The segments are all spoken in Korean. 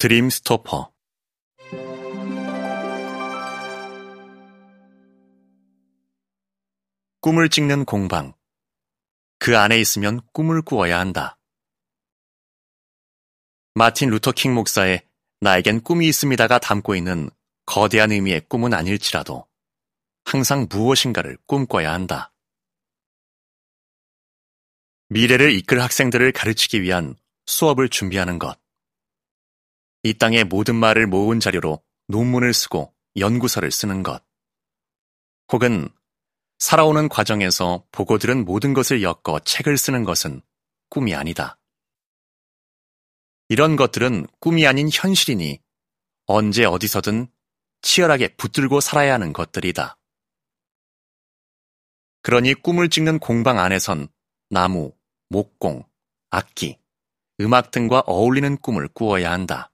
드림 스토퍼 꿈을 찍는 공방. 그 안에 있으면 꿈을 꾸어야 한다. 마틴 루터킹 목사의 나에겐 꿈이 있습니다가 담고 있는 거대한 의미의 꿈은 아닐지라도 항상 무엇인가를 꿈꿔야 한다. 미래를 이끌 학생들을 가르치기 위한 수업을 준비하는 것. 이 땅의 모든 말을 모은 자료로 논문을 쓰고 연구서를 쓰는 것. 혹은 살아오는 과정에서 보고 들은 모든 것을 엮어 책을 쓰는 것은 꿈이 아니다. 이런 것들은 꿈이 아닌 현실이니 언제 어디서든 치열하게 붙들고 살아야 하는 것들이다. 그러니 꿈을 찍는 공방 안에선 나무, 목공, 악기, 음악 등과 어울리는 꿈을 꾸어야 한다.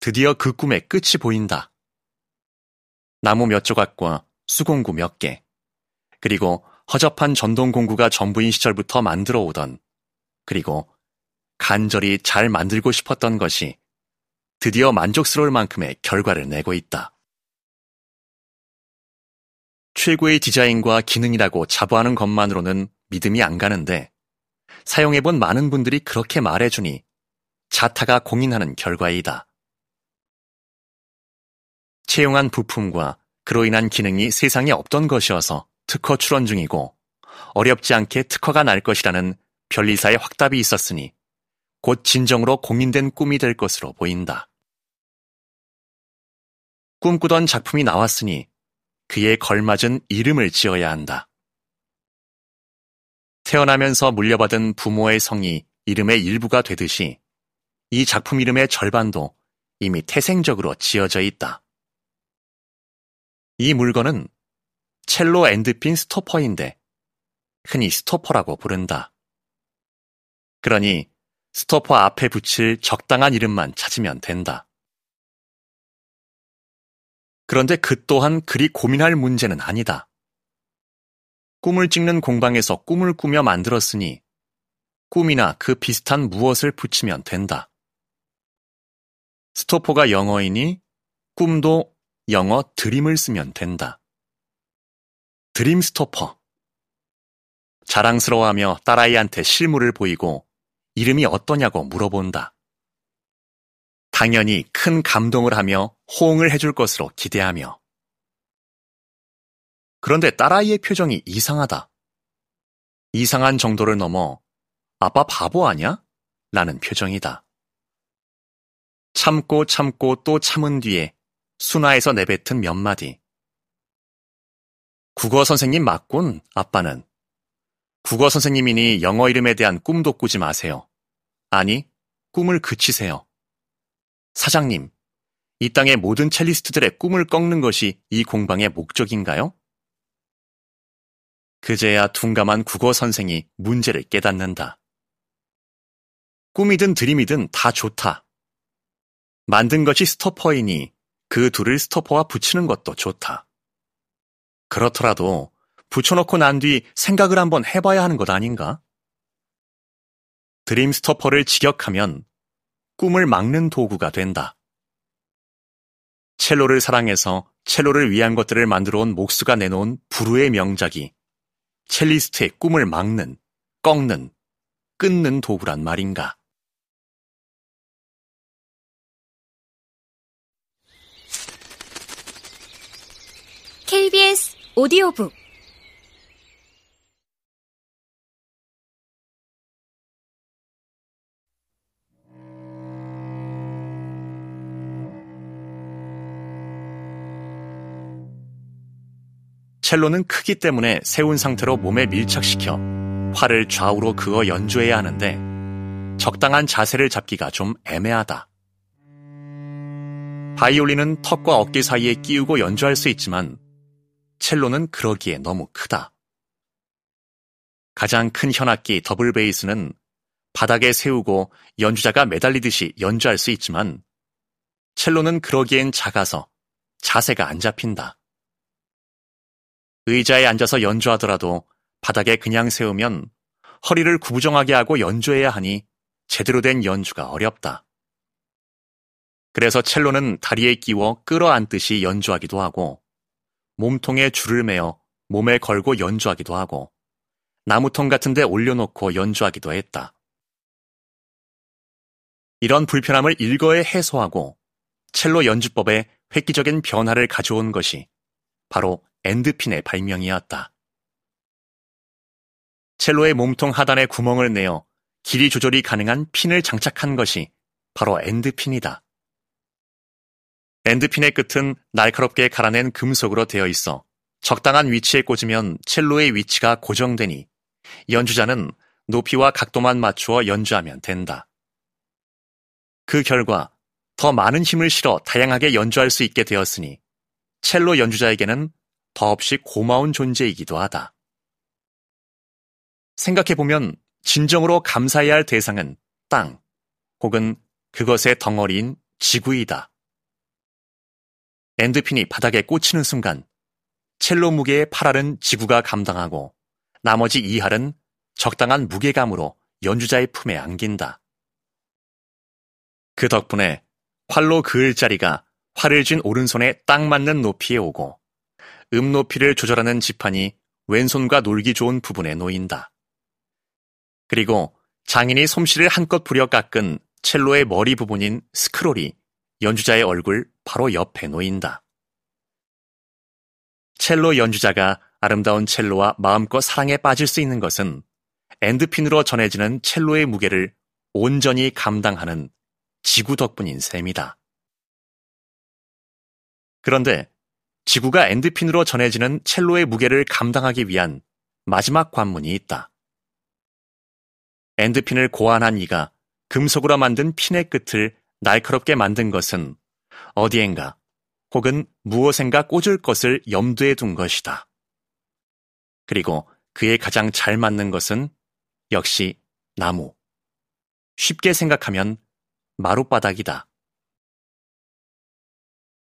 드디어 그 꿈의 끝이 보인다. 나무 몇 조각과 수공구 몇 개, 그리고 허접한 전동공구가 전부인 시절부터 만들어 오던, 그리고 간절히 잘 만들고 싶었던 것이 드디어 만족스러울 만큼의 결과를 내고 있다. 최고의 디자인과 기능이라고 자부하는 것만으로는 믿음이 안 가는데 사용해본 많은 분들이 그렇게 말해주니 자타가 공인하는 결과이다. 채용한 부품과 그로 인한 기능이 세상에 없던 것이어서 특허 출원 중이고 어렵지 않게 특허가 날 것이라는 변리사의 확답이 있었으니 곧 진정으로 공인된 꿈이 될 것으로 보인다. 꿈꾸던 작품이 나왔으니 그에 걸맞은 이름을 지어야 한다. 태어나면서 물려받은 부모의 성이 이름의 일부가 되듯이 이 작품 이름의 절반도 이미 태생적으로 지어져 있다. 이 물건은 첼로 endpin 스토퍼인데 흔히 스토퍼라고 부른다. 그러니 스토퍼 앞에 붙일 적당한 이름만 찾으면 된다. 그런데 그 또한 그리 고민할 문제는 아니다. 꿈을 찍는 공방에서 꿈을 꾸며 만들었으니 꿈이나 그 비슷한 무엇을 붙이면 된다. 스토퍼가 영어이니 꿈도 영어 드림을 쓰면 된다. 드림 스토퍼. 자랑스러워하며 딸아이한테 실물을 보이고 이름이 어떠냐고 물어본다. 당연히 큰 감동을 하며 호응을 해줄 것으로 기대하며. 그런데 딸아이의 표정이 이상하다. 이상한 정도를 넘어 아빠 바보 아냐? 라는 표정이다. 참고 참고 또 참은 뒤에 순화에서 내뱉은 몇 마디. 국어 선생님 맞군, 아빠는. 국어 선생님이니 영어 이름에 대한 꿈도 꾸지 마세요. 아니, 꿈을 그치세요. 사장님, 이 땅의 모든 첼리스트들의 꿈을 꺾는 것이 이 공방의 목적인가요? 그제야 둔감한 국어 선생이 문제를 깨닫는다. 꿈이든 드림이든 다 좋다. 만든 것이 스토퍼이니 그 둘을 스토퍼와 붙이는 것도 좋다. 그렇더라도 붙여놓고 난 뒤 생각을 한번 해봐야 하는 것 아닌가? 드림 스토퍼를 직역하면 꿈을 막는 도구가 된다. 첼로를 사랑해서 첼로를 위한 것들을 만들어 온 목수가 내놓은 불후의 명작이 첼리스트의 꿈을 막는, 꺾는, 끊는 도구란 말인가? KBS 오디오북 첼로는 크기 때문에 세운 상태로 몸에 밀착시켜 활을 좌우로 그어 연주해야 하는데 적당한 자세를 잡기가 좀 애매하다. 바이올린은 턱과 어깨 사이에 끼우고 연주할 수 있지만 첼로는 그러기에 너무 크다. 가장 큰 현악기 더블 베이스는 바닥에 세우고 연주자가 매달리듯이 연주할 수 있지만 첼로는 그러기엔 작아서 자세가 안 잡힌다. 의자에 앉아서 연주하더라도 바닥에 그냥 세우면 허리를 구부정하게 하고 연주해야 하니 제대로 된 연주가 어렵다. 그래서 첼로는 다리에 끼워 끌어안듯이 연주하기도 하고 몸통에 줄을 매어 몸에 걸고 연주하기도 하고 나무통 같은 데 올려놓고 연주하기도 했다. 이런 불편함을 일거에 해소하고 첼로 연주법에 획기적인 변화를 가져온 것이 바로 엔드핀의 발명이었다. 첼로의 몸통 하단에 구멍을 내어 길이 조절이 가능한 핀을 장착한 것이 바로 엔드핀이다. 엔드핀의 끝은 날카롭게 갈아낸 금속으로 되어 있어 적당한 위치에 꽂으면 첼로의 위치가 고정되니 연주자는 높이와 각도만 맞추어 연주하면 된다. 그 결과 더 많은 힘을 실어 다양하게 연주할 수 있게 되었으니 첼로 연주자에게는 더없이 고마운 존재이기도 하다. 생각해보면 진정으로 감사해야 할 대상은 땅 혹은 그것의 덩어리인 지구이다. 엔드핀이 바닥에 꽂히는 순간 첼로 무게의 8할은 지구가 감당하고 나머지 2할은 적당한 무게감으로 연주자의 품에 안긴다. 그 덕분에 활로 그을 자리가 활을 쥔 오른손에 딱 맞는 높이에 오고 음 높이를 조절하는 지판이 왼손과 놀기 좋은 부분에 놓인다. 그리고 장인이 솜씨를 한껏 부려 깎은 첼로의 머리 부분인 스크롤이 연주자의 얼굴 바로 옆에 놓인다. 첼로 연주자가 아름다운 첼로와 마음껏 사랑에 빠질 수 있는 것은 엔드핀으로 전해지는 첼로의 무게를 온전히 감당하는 지구 덕분인 셈이다. 그런데 지구가 엔드핀으로 전해지는 첼로의 무게를 감당하기 위한 마지막 관문이 있다. 엔드핀을 고안한 이가 금속으로 만든 핀의 끝을 날카롭게 만든 것은 어디엔가 혹은 무엇인가 꽂을 것을 염두에 둔 것이다. 그리고 그에 가장 잘 맞는 것은 역시 나무. 쉽게 생각하면 마룻바닥이다.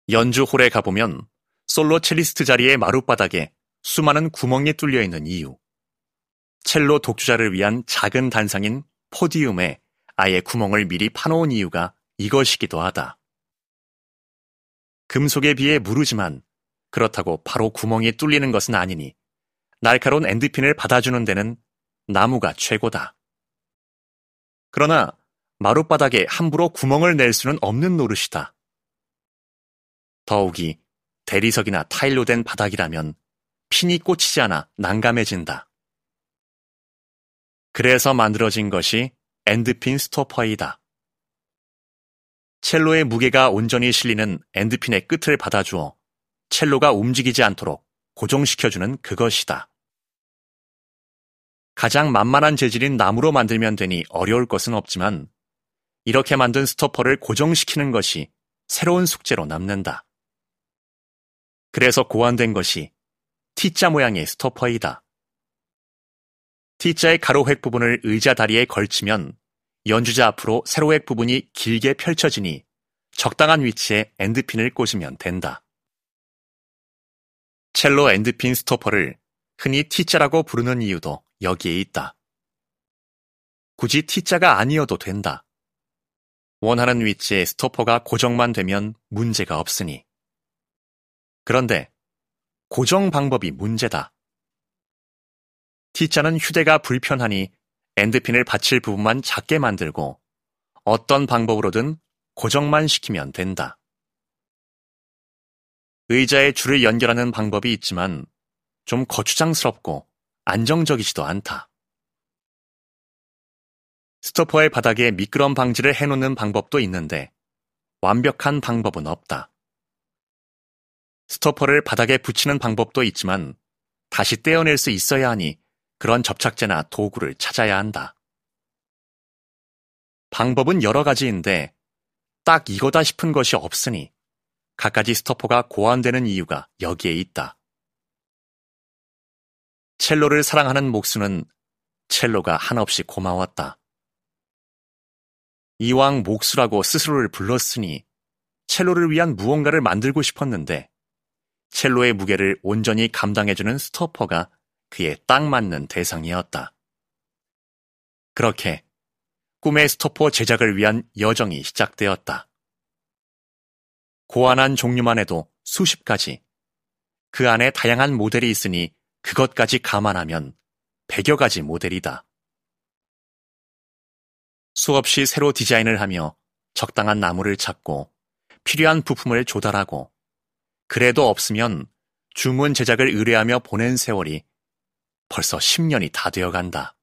연주홀에 가보면 솔로 첼리스트 자리의 마룻바닥에 수많은 구멍이 뚫려 있는 이유. 첼로 독주자를 위한 작은 단상인 포디움에 아예 구멍을 미리 파놓은 이유가 이것이기도 하다. 금속에 비해 무르지만 그렇다고 바로 구멍이 뚫리는 것은 아니니 날카로운 엔드핀을 받아주는 데는 나무가 최고다. 그러나 마룻바닥에 함부로 구멍을 낼 수는 없는 노릇이다. 더욱이 대리석이나 타일로 된 바닥이라면 핀이 꽂히지 않아 난감해진다. 그래서 만들어진 것이 엔드핀 스토퍼이다. 첼로의 무게가 온전히 실리는 엔드핀의 끝을 받아주어 첼로가 움직이지 않도록 고정시켜주는 그것이다. 가장 만만한 재질인 나무로 만들면 되니 어려울 것은 없지만 이렇게 만든 스토퍼를 고정시키는 것이 새로운 숙제로 남는다. 그래서 고안된 것이 T자 모양의 스토퍼이다. T자의 가로획 부분을 의자 다리에 걸치면 연주자 앞으로 세로획 부분이 길게 펼쳐지니 적당한 위치에 endpin을 꽂으면 된다. 첼로 endpin 스토퍼를 흔히 T자라고 부르는 이유도 여기에 있다. 굳이 T자가 아니어도 된다. 원하는 위치에 스토퍼가 고정만 되면 문제가 없으니. 그런데 고정 방법이 문제다. T자는 휴대가 불편하니 엔드핀을 받칠 부분만 작게 만들고 어떤 방법으로든 고정만 시키면 된다. 의자에 줄을 연결하는 방법이 있지만 좀 거추장스럽고 안정적이지도 않다. 스토퍼의 바닥에 미끄럼 방지를 해놓는 방법도 있는데 완벽한 방법은 없다. 스토퍼를 바닥에 붙이는 방법도 있지만 다시 떼어낼 수 있어야 하니 그런 접착제나 도구를 찾아야 한다. 방법은 여러 가지인데 딱 이거다 싶은 것이 없으니 갖가지 스토퍼가 고안되는 이유가 여기에 있다. 첼로를 사랑하는 목수는 첼로가 한없이 고마웠다. 이왕 목수라고 스스로를 불렀으니 첼로를 위한 무언가를 만들고 싶었는데 첼로의 무게를 온전히 감당해주는 스토퍼가 그에 딱 맞는 대상이었다. 그렇게 꿈의 스토퍼 제작을 위한 여정이 시작되었다. 고안한 종류만 해도 수십 가지. 그 안에 다양한 모델이 있으니 그것까지 감안하면 100여 가지 모델이다. 수없이 새로 디자인을 하며 적당한 나무를 찾고 필요한 부품을 조달하고 그래도 없으면 주문 제작을 의뢰하며 보낸 세월이 벌써 10년이 다 되어 간다.